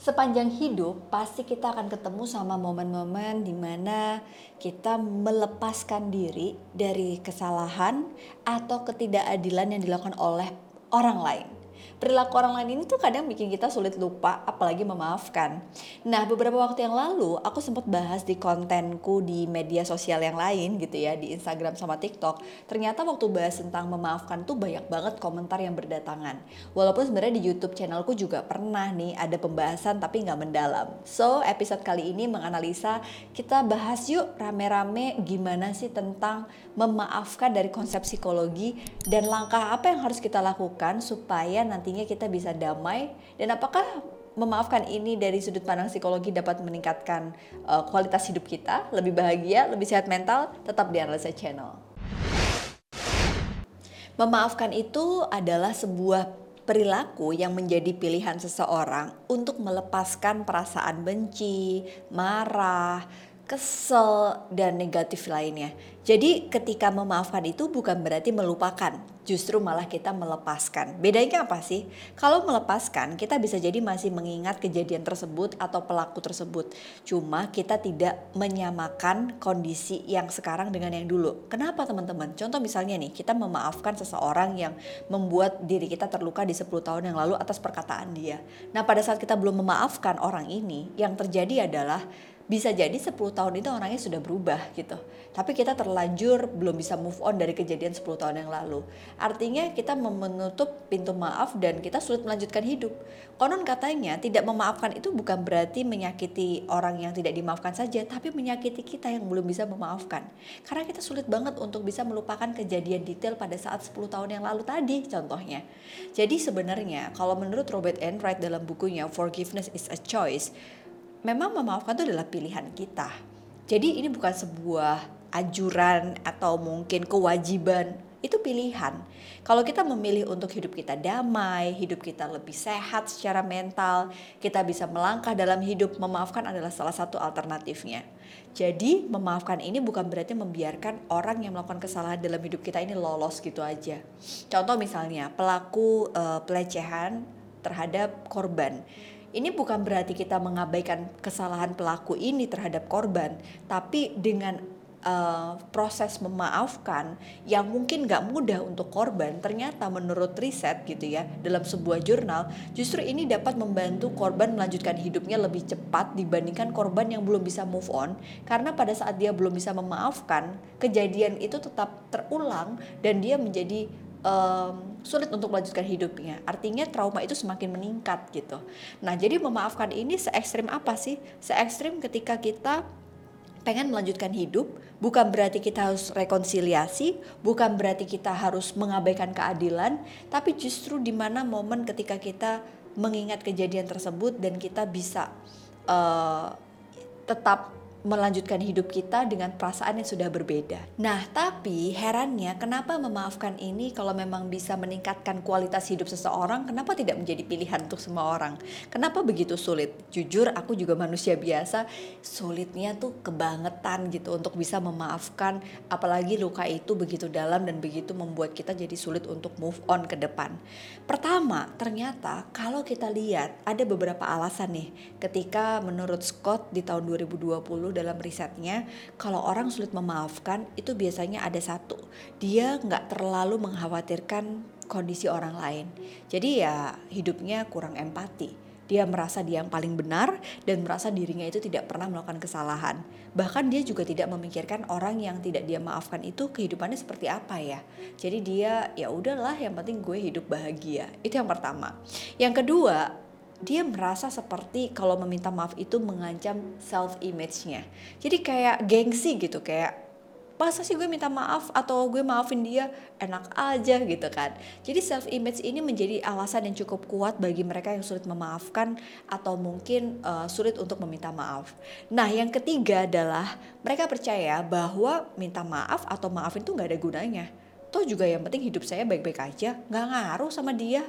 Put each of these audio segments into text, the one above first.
sepanjang hidup pasti kita akan ketemu sama momen-momen di mana kita melepaskan diri dari kesalahan atau ketidakadilan yang dilakukan oleh orang lain perilaku orang lain ini tuh kadang bikin kita sulit lupa apalagi memaafkan. Nah beberapa waktu yang lalu aku sempat bahas di kontenku di media sosial yang lain gitu ya di Instagram sama TikTok. Ternyata waktu bahas tentang memaafkan tuh banyak banget komentar yang berdatangan. Walaupun sebenarnya di YouTube channelku juga pernah nih ada pembahasan tapi nggak mendalam. So episode kali ini menganalisa kita bahas yuk rame-rame gimana sih tentang memaafkan dari konsep psikologi dan langkah apa yang harus kita lakukan supaya nantinya kita bisa damai? Dan apakah memaafkan ini dari sudut pandang psikologi dapat meningkatkan uh, kualitas hidup kita, lebih bahagia, lebih sehat mental, tetap di Analisa Channel. Memaafkan itu adalah sebuah perilaku yang menjadi pilihan seseorang untuk melepaskan perasaan benci, marah, kesel, dan negatif lainnya. Jadi ketika memaafkan itu bukan berarti melupakan, justru malah kita melepaskan. Bedanya apa sih? Kalau melepaskan, kita bisa jadi masih mengingat kejadian tersebut atau pelaku tersebut. Cuma kita tidak menyamakan kondisi yang sekarang dengan yang dulu. Kenapa teman-teman? Contoh misalnya nih, kita memaafkan seseorang yang membuat diri kita terluka di 10 tahun yang lalu atas perkataan dia. Nah pada saat kita belum memaafkan orang ini, yang terjadi adalah bisa jadi 10 tahun itu orangnya sudah berubah gitu. Tapi kita terlanjur belum bisa move on dari kejadian 10 tahun yang lalu. Artinya kita menutup pintu maaf dan kita sulit melanjutkan hidup. Konon katanya tidak memaafkan itu bukan berarti menyakiti orang yang tidak dimaafkan saja, tapi menyakiti kita yang belum bisa memaafkan. Karena kita sulit banget untuk bisa melupakan kejadian detail pada saat 10 tahun yang lalu tadi contohnya. Jadi sebenarnya kalau menurut Robert Enright dalam bukunya Forgiveness is a Choice, memang memaafkan itu adalah pilihan kita. Jadi ini bukan sebuah anjuran atau mungkin kewajiban, itu pilihan. Kalau kita memilih untuk hidup kita damai, hidup kita lebih sehat secara mental, kita bisa melangkah dalam hidup, memaafkan adalah salah satu alternatifnya. Jadi memaafkan ini bukan berarti membiarkan orang yang melakukan kesalahan dalam hidup kita ini lolos gitu aja. Contoh misalnya pelaku uh, pelecehan terhadap korban ini bukan berarti kita mengabaikan kesalahan pelaku ini terhadap korban, tapi dengan uh, proses memaafkan yang mungkin gak mudah untuk korban, ternyata menurut riset gitu ya dalam sebuah jurnal, justru ini dapat membantu korban melanjutkan hidupnya lebih cepat dibandingkan korban yang belum bisa move on, karena pada saat dia belum bisa memaafkan, kejadian itu tetap terulang dan dia menjadi um, sulit untuk melanjutkan hidupnya. Artinya trauma itu semakin meningkat gitu. Nah, jadi memaafkan ini se ekstrim apa sih? Se ekstrim ketika kita pengen melanjutkan hidup, bukan berarti kita harus rekonsiliasi, bukan berarti kita harus mengabaikan keadilan, tapi justru di mana momen ketika kita mengingat kejadian tersebut dan kita bisa uh, tetap melanjutkan hidup kita dengan perasaan yang sudah berbeda. Nah, tapi herannya kenapa memaafkan ini kalau memang bisa meningkatkan kualitas hidup seseorang, kenapa tidak menjadi pilihan untuk semua orang? Kenapa begitu sulit? Jujur aku juga manusia biasa, sulitnya tuh kebangetan gitu untuk bisa memaafkan apalagi luka itu begitu dalam dan begitu membuat kita jadi sulit untuk move on ke depan. Pertama, ternyata kalau kita lihat ada beberapa alasan nih ketika menurut Scott di tahun 2020 dalam risetnya kalau orang sulit memaafkan itu biasanya ada satu dia nggak terlalu mengkhawatirkan kondisi orang lain jadi ya hidupnya kurang empati dia merasa dia yang paling benar dan merasa dirinya itu tidak pernah melakukan kesalahan. Bahkan dia juga tidak memikirkan orang yang tidak dia maafkan itu kehidupannya seperti apa ya. Jadi dia ya udahlah yang penting gue hidup bahagia. Itu yang pertama. Yang kedua, dia merasa seperti kalau meminta maaf itu mengancam self image-nya. Jadi kayak gengsi gitu kayak masa sih gue minta maaf atau gue maafin dia? Enak aja gitu kan. Jadi self image ini menjadi alasan yang cukup kuat bagi mereka yang sulit memaafkan atau mungkin uh, sulit untuk meminta maaf. Nah yang ketiga adalah mereka percaya bahwa minta maaf atau maafin itu nggak ada gunanya. Toh juga yang penting hidup saya baik-baik aja nggak ngaruh sama dia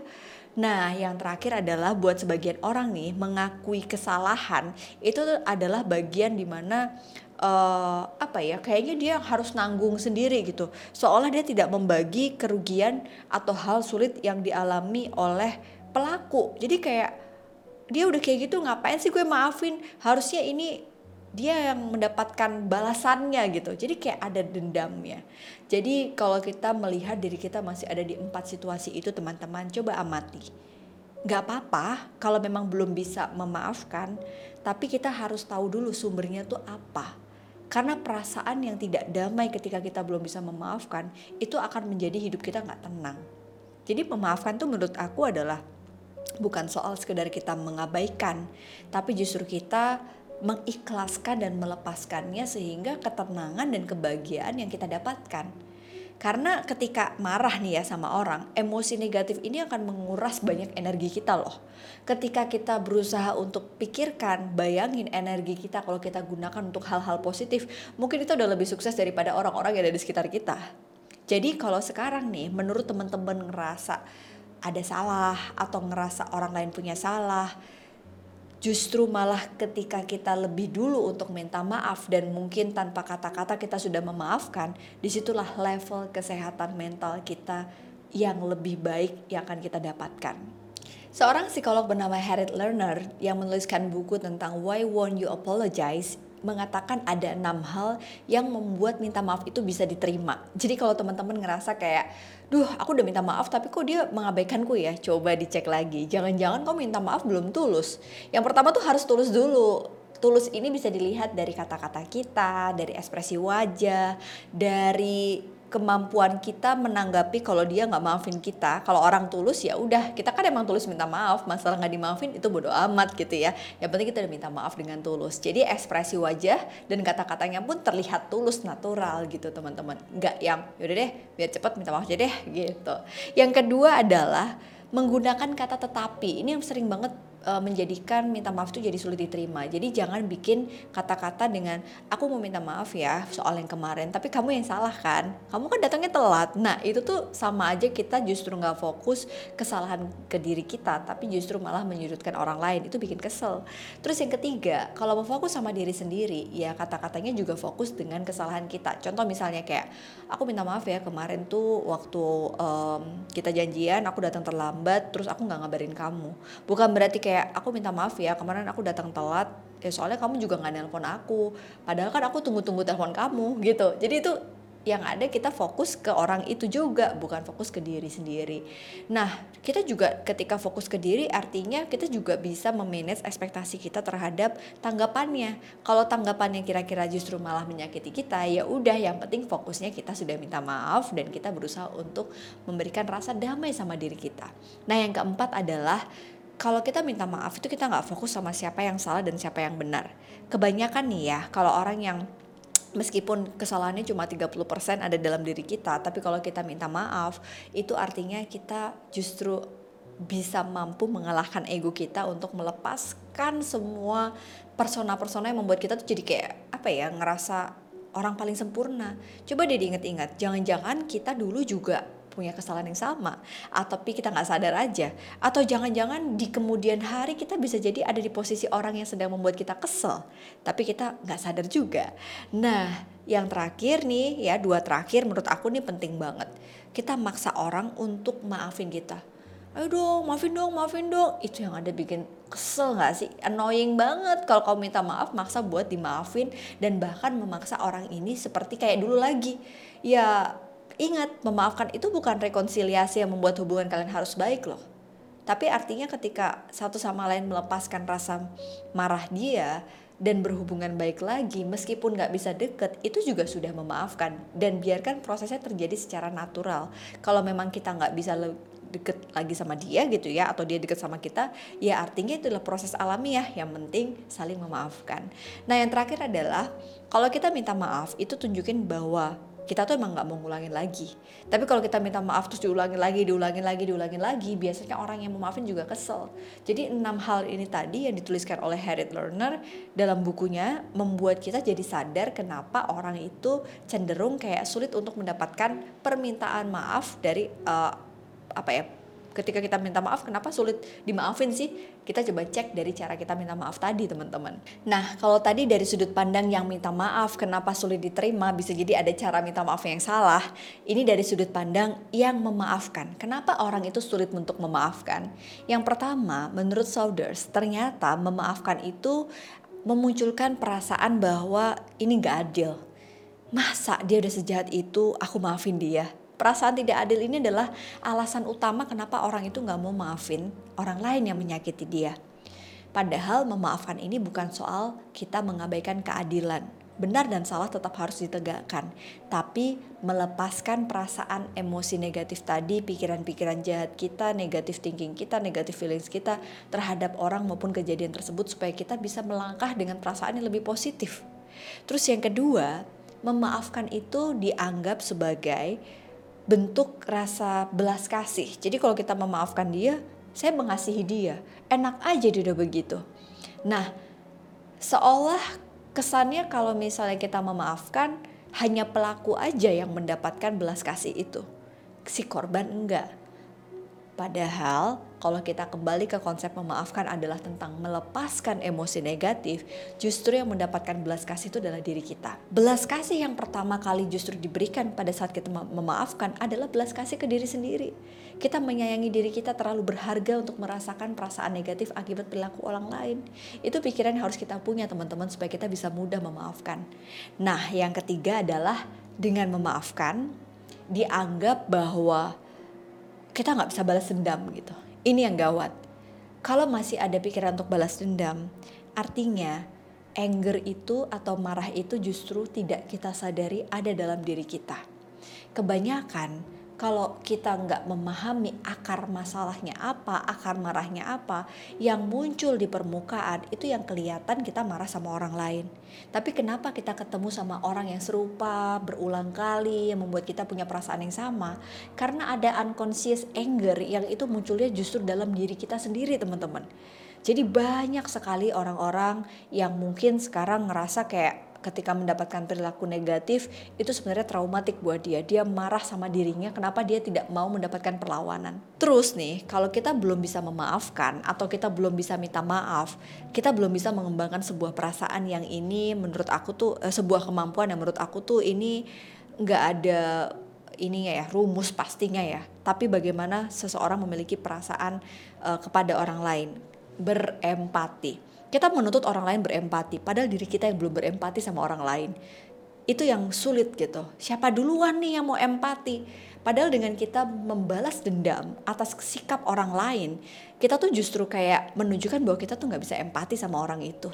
Nah, yang terakhir adalah buat sebagian orang nih mengakui kesalahan itu adalah bagian di mana uh, apa ya kayaknya dia harus nanggung sendiri gitu. Seolah dia tidak membagi kerugian atau hal sulit yang dialami oleh pelaku. Jadi kayak dia udah kayak gitu ngapain sih gue maafin? Harusnya ini dia yang mendapatkan balasannya gitu. Jadi kayak ada dendamnya. Jadi kalau kita melihat diri kita masih ada di empat situasi itu teman-teman coba amati. Nggak apa-apa kalau memang belum bisa memaafkan tapi kita harus tahu dulu sumbernya tuh apa. Karena perasaan yang tidak damai ketika kita belum bisa memaafkan itu akan menjadi hidup kita nggak tenang. Jadi memaafkan tuh menurut aku adalah bukan soal sekedar kita mengabaikan tapi justru kita mengikhlaskan dan melepaskannya sehingga ketenangan dan kebahagiaan yang kita dapatkan. Karena ketika marah nih ya sama orang, emosi negatif ini akan menguras banyak energi kita loh. Ketika kita berusaha untuk pikirkan, bayangin energi kita kalau kita gunakan untuk hal-hal positif, mungkin itu udah lebih sukses daripada orang-orang yang ada di sekitar kita. Jadi kalau sekarang nih, menurut teman-teman ngerasa ada salah atau ngerasa orang lain punya salah, justru malah ketika kita lebih dulu untuk minta maaf dan mungkin tanpa kata-kata kita sudah memaafkan, di situlah level kesehatan mental kita yang lebih baik yang akan kita dapatkan. Seorang psikolog bernama Harriet Lerner yang menuliskan buku tentang Why Won't You Apologize mengatakan ada enam hal yang membuat minta maaf itu bisa diterima. Jadi kalau teman-teman ngerasa kayak, duh aku udah minta maaf tapi kok dia mengabaikanku ya, coba dicek lagi. Jangan-jangan kau minta maaf belum tulus. Yang pertama tuh harus tulus dulu. Tulus ini bisa dilihat dari kata-kata kita, dari ekspresi wajah, dari kemampuan kita menanggapi kalau dia nggak maafin kita. Kalau orang tulus ya udah. Kita kan emang tulus minta maaf. Masalah nggak dimaafin itu bodo amat gitu ya. Yang penting kita udah minta maaf dengan tulus. Jadi ekspresi wajah dan kata-katanya pun terlihat tulus natural gitu teman-teman. Nggak yang yaudah deh biar cepet minta maaf aja deh gitu. Yang kedua adalah menggunakan kata tetapi. Ini yang sering banget uh, menjadikan minta maaf itu jadi sulit diterima. Jadi jangan bikin kata-kata dengan aku mau minta maaf ya soal yang kemarin, tapi kamu yang salah kan? Kamu kan datangnya telat. Nah itu tuh sama aja kita justru nggak fokus kesalahan ke diri kita, tapi justru malah menyudutkan orang lain. Itu bikin kesel. Terus yang ketiga, kalau mau fokus sama diri sendiri, ya kata-katanya juga fokus dengan kesalahan kita. Contoh misalnya kayak aku minta maaf ya kemarin tuh waktu um, kita janjian aku datang terlambat, terus aku nggak ngabarin kamu. Bukan berarti kayak kayak aku minta maaf ya kemarin aku datang telat ya soalnya kamu juga nggak nelpon aku padahal kan aku tunggu-tunggu telepon kamu gitu jadi itu yang ada kita fokus ke orang itu juga bukan fokus ke diri sendiri. Nah, kita juga ketika fokus ke diri artinya kita juga bisa memanage ekspektasi kita terhadap tanggapannya. Kalau tanggapannya kira-kira justru malah menyakiti kita, ya udah yang penting fokusnya kita sudah minta maaf dan kita berusaha untuk memberikan rasa damai sama diri kita. Nah, yang keempat adalah kalau kita minta maaf itu kita nggak fokus sama siapa yang salah dan siapa yang benar. Kebanyakan nih ya, kalau orang yang meskipun kesalahannya cuma 30% ada dalam diri kita, tapi kalau kita minta maaf, itu artinya kita justru bisa mampu mengalahkan ego kita untuk melepaskan semua persona-persona yang membuat kita tuh jadi kayak apa ya ngerasa orang paling sempurna. Coba deh diingat-ingat, jangan-jangan kita dulu juga punya kesalahan yang sama atau tapi kita nggak sadar aja. Atau jangan-jangan di kemudian hari kita bisa jadi ada di posisi orang yang sedang membuat kita kesel tapi kita nggak sadar juga. Nah yang terakhir nih ya dua terakhir menurut aku nih penting banget. Kita maksa orang untuk maafin kita. Ayo dong maafin dong maafin dong. Itu yang ada bikin kesel gak sih? Annoying banget kalau kau minta maaf maksa buat dimaafin dan bahkan memaksa orang ini seperti kayak dulu lagi. Ya Ingat, memaafkan itu bukan rekonsiliasi yang membuat hubungan kalian harus baik loh. Tapi artinya ketika satu sama lain melepaskan rasa marah dia dan berhubungan baik lagi meskipun gak bisa deket itu juga sudah memaafkan. Dan biarkan prosesnya terjadi secara natural. Kalau memang kita gak bisa deket lagi sama dia gitu ya atau dia deket sama kita ya artinya itu adalah proses alamiah. Yang penting saling memaafkan. Nah yang terakhir adalah kalau kita minta maaf itu tunjukin bahwa kita tuh emang nggak mau ngulangin lagi. Tapi kalau kita minta maaf terus diulangin lagi, diulangin lagi, diulangin lagi, biasanya orang yang mau maafin juga kesel. Jadi enam hal ini tadi yang dituliskan oleh Harriet Lerner dalam bukunya membuat kita jadi sadar kenapa orang itu cenderung kayak sulit untuk mendapatkan permintaan maaf dari uh, apa ya ketika kita minta maaf kenapa sulit dimaafin sih? Kita coba cek dari cara kita minta maaf tadi teman-teman. Nah kalau tadi dari sudut pandang yang minta maaf kenapa sulit diterima bisa jadi ada cara minta maaf yang salah. Ini dari sudut pandang yang memaafkan. Kenapa orang itu sulit untuk memaafkan? Yang pertama menurut Saunders ternyata memaafkan itu memunculkan perasaan bahwa ini gak adil. Masa dia udah sejahat itu aku maafin dia? Perasaan tidak adil ini adalah alasan utama kenapa orang itu nggak mau maafin orang lain yang menyakiti dia. Padahal memaafkan ini bukan soal kita mengabaikan keadilan. Benar dan salah tetap harus ditegakkan. Tapi melepaskan perasaan emosi negatif tadi, pikiran-pikiran jahat kita, negatif thinking kita, negatif feelings kita terhadap orang maupun kejadian tersebut supaya kita bisa melangkah dengan perasaan yang lebih positif. Terus yang kedua, memaafkan itu dianggap sebagai bentuk rasa belas kasih. Jadi kalau kita memaafkan dia, saya mengasihi dia. Enak aja dia udah begitu. Nah, seolah kesannya kalau misalnya kita memaafkan, hanya pelaku aja yang mendapatkan belas kasih itu. Si korban enggak. Padahal kalau kita kembali ke konsep memaafkan adalah tentang melepaskan emosi negatif, justru yang mendapatkan belas kasih itu adalah diri kita. Belas kasih yang pertama kali justru diberikan pada saat kita memaafkan adalah belas kasih ke diri sendiri. Kita menyayangi diri kita terlalu berharga untuk merasakan perasaan negatif akibat perilaku orang lain. Itu pikiran yang harus kita punya teman-teman supaya kita bisa mudah memaafkan. Nah yang ketiga adalah dengan memaafkan dianggap bahwa kita nggak bisa balas dendam gitu ini yang gawat. Kalau masih ada pikiran untuk balas dendam, artinya anger itu atau marah itu justru tidak kita sadari ada dalam diri kita. Kebanyakan kalau kita nggak memahami akar masalahnya apa, akar marahnya apa, yang muncul di permukaan itu yang kelihatan kita marah sama orang lain. Tapi kenapa kita ketemu sama orang yang serupa berulang kali yang membuat kita punya perasaan yang sama? Karena ada unconscious anger yang itu munculnya justru dalam diri kita sendiri teman-teman. Jadi banyak sekali orang-orang yang mungkin sekarang ngerasa kayak ketika mendapatkan perilaku negatif itu sebenarnya traumatik buat dia. Dia marah sama dirinya kenapa dia tidak mau mendapatkan perlawanan. Terus nih, kalau kita belum bisa memaafkan atau kita belum bisa minta maaf, kita belum bisa mengembangkan sebuah perasaan yang ini menurut aku tuh eh, sebuah kemampuan yang menurut aku tuh ini nggak ada ini ya rumus pastinya ya. Tapi bagaimana seseorang memiliki perasaan uh, kepada orang lain, berempati kita menuntut orang lain berempati, padahal diri kita yang belum berempati sama orang lain. Itu yang sulit gitu. Siapa duluan nih yang mau empati? Padahal dengan kita membalas dendam atas sikap orang lain, kita tuh justru kayak menunjukkan bahwa kita tuh nggak bisa empati sama orang itu.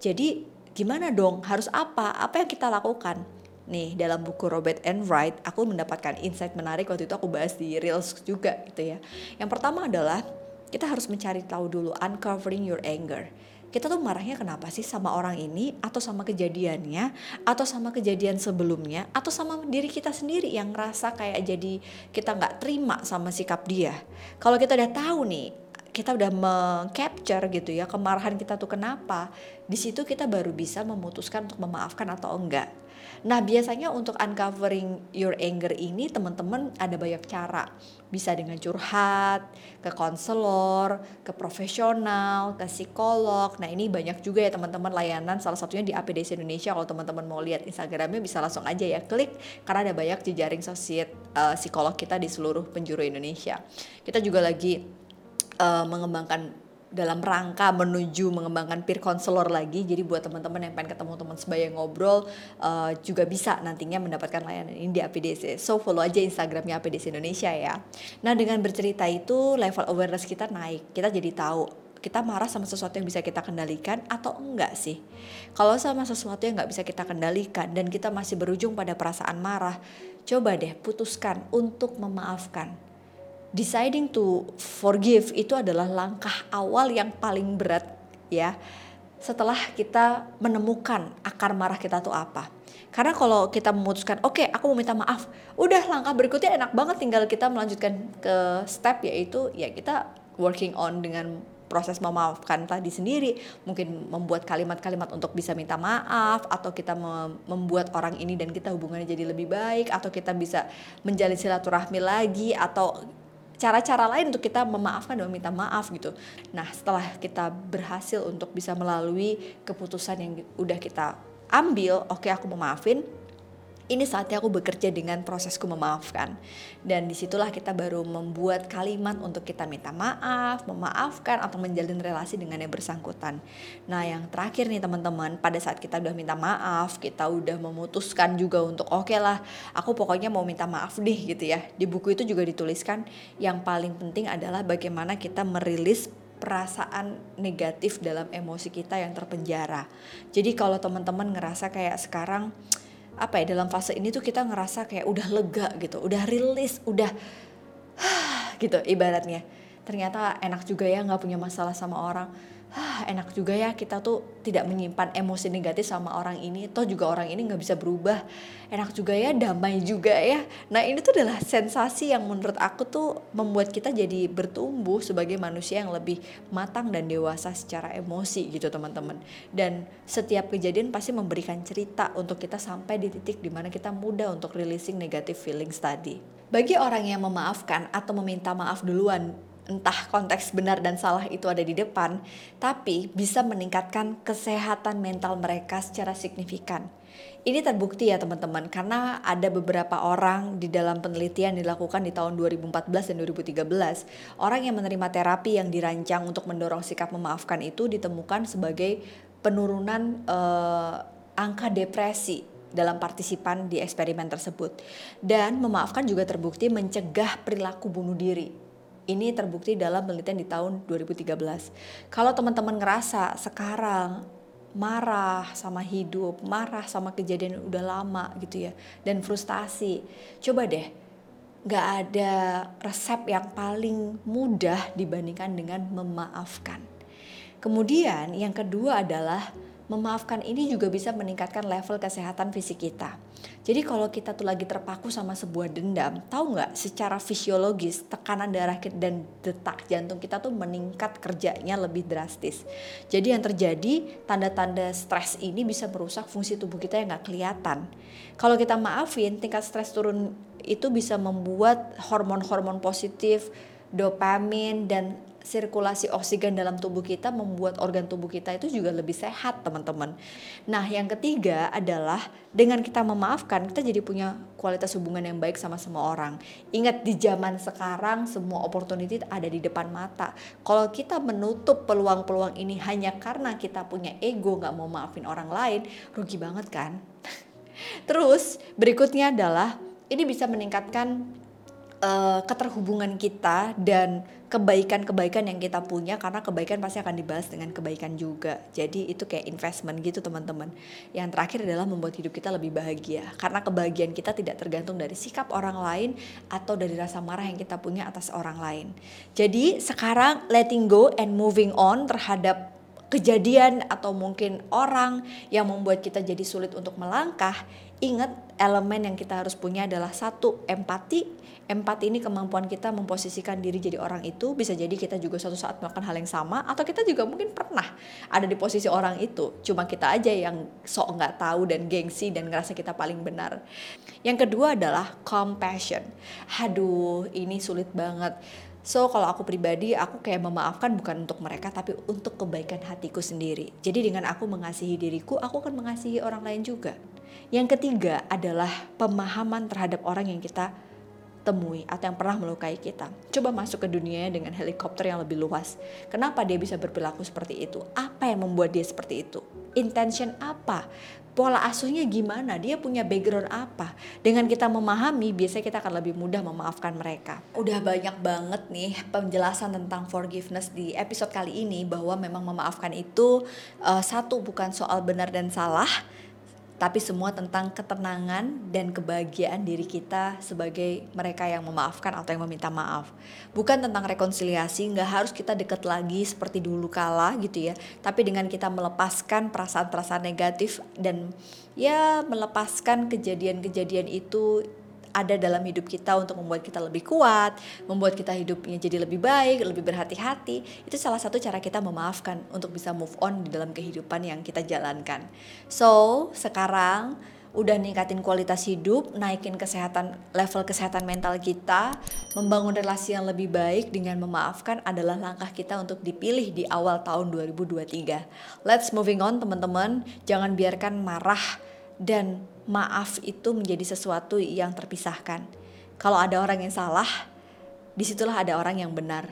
Jadi gimana dong? Harus apa? Apa yang kita lakukan? Nih dalam buku Robert and Wright, aku mendapatkan insight menarik waktu itu aku bahas di Reels juga gitu ya. Yang pertama adalah kita harus mencari tahu dulu uncovering your anger kita tuh marahnya kenapa sih sama orang ini atau sama kejadiannya atau sama kejadian sebelumnya atau sama diri kita sendiri yang ngerasa kayak jadi kita nggak terima sama sikap dia? Kalau kita udah tahu nih kita udah mengcapture gitu ya kemarahan kita tuh kenapa di situ kita baru bisa memutuskan untuk memaafkan atau enggak Nah, biasanya untuk uncovering your anger ini teman-teman ada banyak cara. Bisa dengan curhat, ke konselor, ke profesional, ke psikolog. Nah, ini banyak juga ya teman-teman layanan salah satunya di APDC Indonesia. Kalau teman-teman mau lihat Instagramnya bisa langsung aja ya klik karena ada banyak jejaring sosiet uh, psikolog kita di seluruh penjuru Indonesia. Kita juga lagi uh, mengembangkan dalam rangka menuju mengembangkan peer counselor lagi. Jadi buat teman-teman yang pengen ketemu teman sebaya ngobrol uh, juga bisa nantinya mendapatkan layanan ini di APDC. So follow aja Instagramnya APDC Indonesia ya. Nah dengan bercerita itu level awareness kita naik. Kita jadi tahu kita marah sama sesuatu yang bisa kita kendalikan atau enggak sih? Kalau sama sesuatu yang nggak bisa kita kendalikan dan kita masih berujung pada perasaan marah, coba deh putuskan untuk memaafkan deciding to forgive itu adalah langkah awal yang paling berat ya setelah kita menemukan akar marah kita tuh apa. Karena kalau kita memutuskan, oke okay, aku mau minta maaf, udah langkah berikutnya enak banget tinggal kita melanjutkan ke step yaitu ya kita working on dengan proses memaafkan tadi sendiri mungkin membuat kalimat-kalimat untuk bisa minta maaf atau kita membuat orang ini dan kita hubungannya jadi lebih baik atau kita bisa menjalin silaturahmi lagi atau cara-cara lain untuk kita memaafkan dan meminta maaf gitu. Nah, setelah kita berhasil untuk bisa melalui keputusan yang udah kita ambil, oke okay, aku memaafin, ini saatnya aku bekerja dengan prosesku memaafkan. Dan di situlah kita baru membuat kalimat untuk kita minta maaf, memaafkan, atau menjalin relasi dengan yang bersangkutan. Nah yang terakhir nih teman-teman, pada saat kita udah minta maaf, kita udah memutuskan juga untuk oke okay lah, aku pokoknya mau minta maaf deh gitu ya. Di buku itu juga dituliskan yang paling penting adalah bagaimana kita merilis perasaan negatif dalam emosi kita yang terpenjara. Jadi kalau teman-teman ngerasa kayak sekarang apa ya dalam fase ini tuh kita ngerasa kayak udah lega gitu, udah rilis, udah gitu ibaratnya. Ternyata enak juga ya nggak punya masalah sama orang ah, enak juga ya kita tuh tidak menyimpan emosi negatif sama orang ini. Toh juga orang ini nggak bisa berubah. Enak juga ya damai juga ya. Nah ini tuh adalah sensasi yang menurut aku tuh membuat kita jadi bertumbuh sebagai manusia yang lebih matang dan dewasa secara emosi gitu teman-teman. Dan setiap kejadian pasti memberikan cerita untuk kita sampai di titik di mana kita mudah untuk releasing negative feelings tadi. Bagi orang yang memaafkan atau meminta maaf duluan entah konteks benar dan salah itu ada di depan, tapi bisa meningkatkan kesehatan mental mereka secara signifikan. Ini terbukti ya teman-teman karena ada beberapa orang di dalam penelitian dilakukan di tahun 2014 dan 2013 orang yang menerima terapi yang dirancang untuk mendorong sikap memaafkan itu ditemukan sebagai penurunan uh, angka depresi dalam partisipan di eksperimen tersebut. Dan memaafkan juga terbukti mencegah perilaku bunuh diri ini terbukti dalam penelitian di tahun 2013. Kalau teman-teman ngerasa sekarang marah sama hidup, marah sama kejadian yang udah lama gitu ya, dan frustasi, coba deh gak ada resep yang paling mudah dibandingkan dengan memaafkan. Kemudian yang kedua adalah memaafkan ini juga bisa meningkatkan level kesehatan fisik kita. Jadi kalau kita tuh lagi terpaku sama sebuah dendam, tahu nggak secara fisiologis tekanan darah dan detak jantung kita tuh meningkat kerjanya lebih drastis. Jadi yang terjadi tanda-tanda stres ini bisa merusak fungsi tubuh kita yang nggak kelihatan. Kalau kita maafin, tingkat stres turun itu bisa membuat hormon-hormon positif, dopamin dan sirkulasi oksigen dalam tubuh kita membuat organ tubuh kita itu juga lebih sehat teman-teman. Nah yang ketiga adalah dengan kita memaafkan kita jadi punya kualitas hubungan yang baik sama semua orang. Ingat di zaman sekarang semua opportunity ada di depan mata. Kalau kita menutup peluang-peluang ini hanya karena kita punya ego nggak mau maafin orang lain, rugi banget kan? Terus berikutnya adalah ini bisa meningkatkan uh, keterhubungan kita dan kebaikan-kebaikan yang kita punya karena kebaikan pasti akan dibalas dengan kebaikan juga. Jadi itu kayak investment gitu teman-teman. Yang terakhir adalah membuat hidup kita lebih bahagia karena kebahagiaan kita tidak tergantung dari sikap orang lain atau dari rasa marah yang kita punya atas orang lain. Jadi sekarang letting go and moving on terhadap kejadian atau mungkin orang yang membuat kita jadi sulit untuk melangkah, ingat elemen yang kita harus punya adalah satu empati. Empati ini kemampuan kita memposisikan diri jadi orang itu. Bisa jadi kita juga suatu saat melakukan hal yang sama atau kita juga mungkin pernah ada di posisi orang itu. Cuma kita aja yang sok nggak tahu dan gengsi dan ngerasa kita paling benar. Yang kedua adalah compassion. Aduh, ini sulit banget So kalau aku pribadi aku kayak memaafkan bukan untuk mereka tapi untuk kebaikan hatiku sendiri. Jadi dengan aku mengasihi diriku, aku akan mengasihi orang lain juga. Yang ketiga adalah pemahaman terhadap orang yang kita temui atau yang pernah melukai kita. Coba masuk ke dunianya dengan helikopter yang lebih luas. Kenapa dia bisa berperilaku seperti itu? Apa yang membuat dia seperti itu? Intention apa? pola asuhnya gimana, dia punya background apa. Dengan kita memahami, biasanya kita akan lebih mudah memaafkan mereka. Udah banyak banget nih penjelasan tentang forgiveness di episode kali ini bahwa memang memaafkan itu uh, satu bukan soal benar dan salah, tapi semua tentang ketenangan dan kebahagiaan diri kita sebagai mereka yang memaafkan atau yang meminta maaf. Bukan tentang rekonsiliasi, nggak harus kita deket lagi seperti dulu kala gitu ya. Tapi dengan kita melepaskan perasaan-perasaan negatif dan ya melepaskan kejadian-kejadian itu ada dalam hidup kita untuk membuat kita lebih kuat, membuat kita hidupnya jadi lebih baik, lebih berhati-hati. Itu salah satu cara kita memaafkan untuk bisa move on di dalam kehidupan yang kita jalankan. So, sekarang udah ningkatin kualitas hidup, naikin kesehatan level kesehatan mental kita, membangun relasi yang lebih baik dengan memaafkan adalah langkah kita untuk dipilih di awal tahun 2023. Let's moving on teman-teman, jangan biarkan marah dan maaf itu menjadi sesuatu yang terpisahkan. Kalau ada orang yang salah, di situlah ada orang yang benar.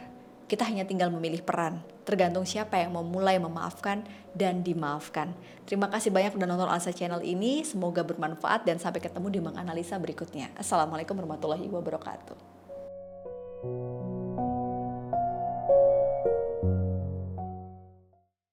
Kita hanya tinggal memilih peran tergantung siapa yang mau mulai memaafkan dan dimaafkan. Terima kasih banyak sudah nonton Alsa Channel ini, semoga bermanfaat dan sampai ketemu di menganalisa berikutnya. Assalamualaikum warahmatullahi wabarakatuh.